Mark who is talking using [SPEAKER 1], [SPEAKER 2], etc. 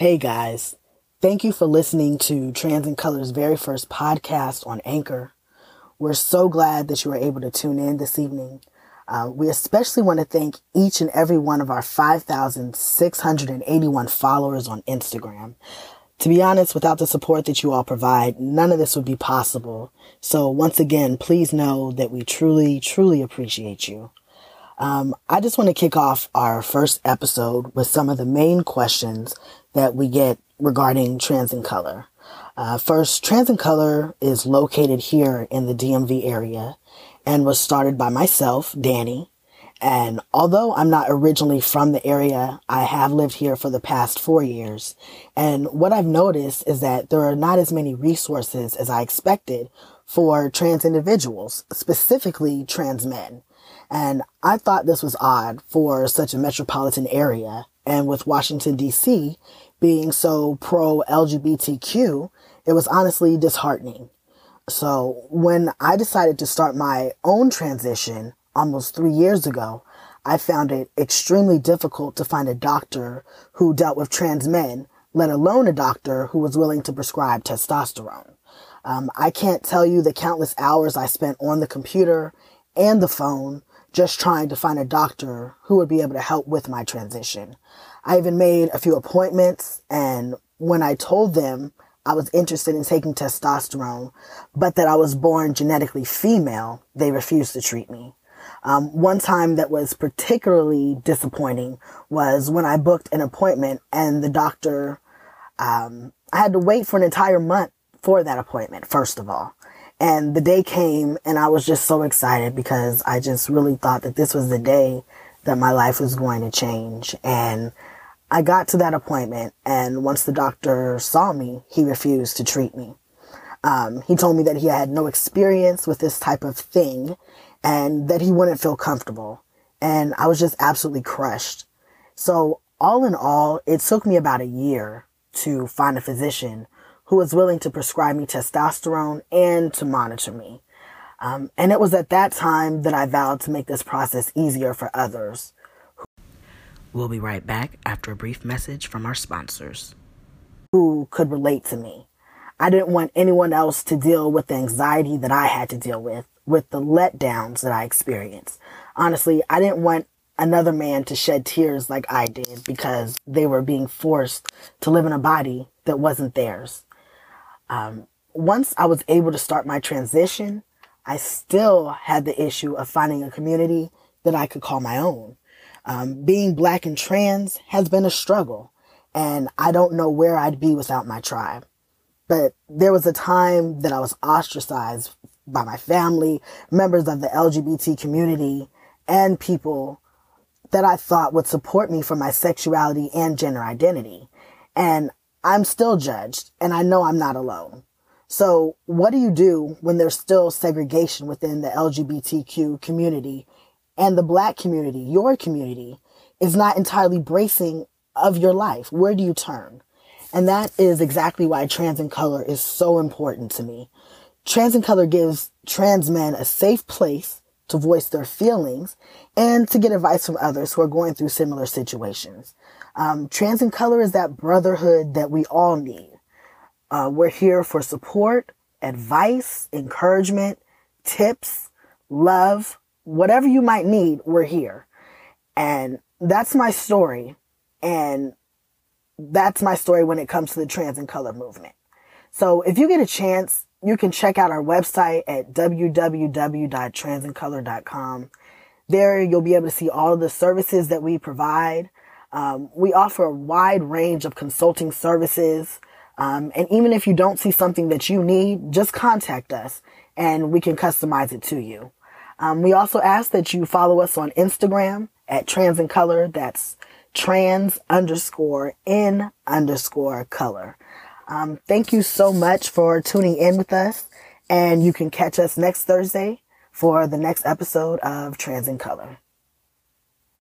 [SPEAKER 1] Hey guys, thank you for listening to Trans in Color's very first podcast on Anchor. We're so glad that you were able to tune in this evening. Uh, we especially want to thank each and every one of our 5,681 followers on Instagram. To be honest, without the support that you all provide, none of this would be possible. So once again, please know that we truly, truly appreciate you. Um, I just want to kick off our first episode with some of the main questions that we get regarding Trans in Color. Uh, first, Trans in Color is located here in the DMV area and was started by myself, Danny. And although I'm not originally from the area, I have lived here for the past four years. And what I've noticed is that there are not as many resources as I expected for trans individuals, specifically trans men. And I thought this was odd for such a metropolitan area. And with Washington DC being so pro LGBTQ, it was honestly disheartening. So when I decided to start my own transition almost three years ago, I found it extremely difficult to find a doctor who dealt with trans men, let alone a doctor who was willing to prescribe testosterone. Um, I can't tell you the countless hours I spent on the computer and the phone just trying to find a doctor who would be able to help with my transition. I even made a few appointments and when I told them I was interested in taking testosterone, but that I was born genetically female, they refused to treat me. Um, one time that was particularly disappointing was when I booked an appointment and the doctor, um, I had to wait for an entire month for that appointment, first of all. And the day came and I was just so excited because I just really thought that this was the day that my life was going to change. And I got to that appointment and once the doctor saw me, he refused to treat me. Um, he told me that he had no experience with this type of thing and that he wouldn't feel comfortable. And I was just absolutely crushed. So all in all, it took me about a year to find a physician who was willing to prescribe me testosterone and to monitor me. Um, and it was at that time that I vowed to make this process easier for others.
[SPEAKER 2] We'll be right back after a brief message from our sponsors.
[SPEAKER 1] Who could relate to me. I didn't want anyone else to deal with the anxiety that I had to deal with, with the letdowns that I experienced. Honestly, I didn't want another man to shed tears like I did because they were being forced to live in a body that wasn't theirs. Um, once I was able to start my transition, I still had the issue of finding a community that I could call my own. Um, being black and trans has been a struggle, and I don't know where I'd be without my tribe. But there was a time that I was ostracized by my family, members of the LGBT community, and people that I thought would support me for my sexuality and gender identity. And I'm still judged and I know I'm not alone. So what do you do when there's still segregation within the LGBTQ community and the black community, your community is not entirely bracing of your life? Where do you turn? And that is exactly why trans in color is so important to me. Trans and color gives trans men a safe place to voice their feelings and to get advice from others who are going through similar situations. Um, trans in color is that brotherhood that we all need. Uh, we're here for support, advice, encouragement, tips, love, whatever you might need, we're here. And that's my story. And that's my story when it comes to the trans in color movement. So if you get a chance, you can check out our website at www.transandcolor.com. There you'll be able to see all of the services that we provide. Um, we offer a wide range of consulting services. Um, and even if you don't see something that you need, just contact us and we can customize it to you. Um, we also ask that you follow us on Instagram at trans in color. That's trans underscore in underscore color. Um, thank you so much for tuning in with us and you can catch us next Thursday for the next episode of Trans in Color.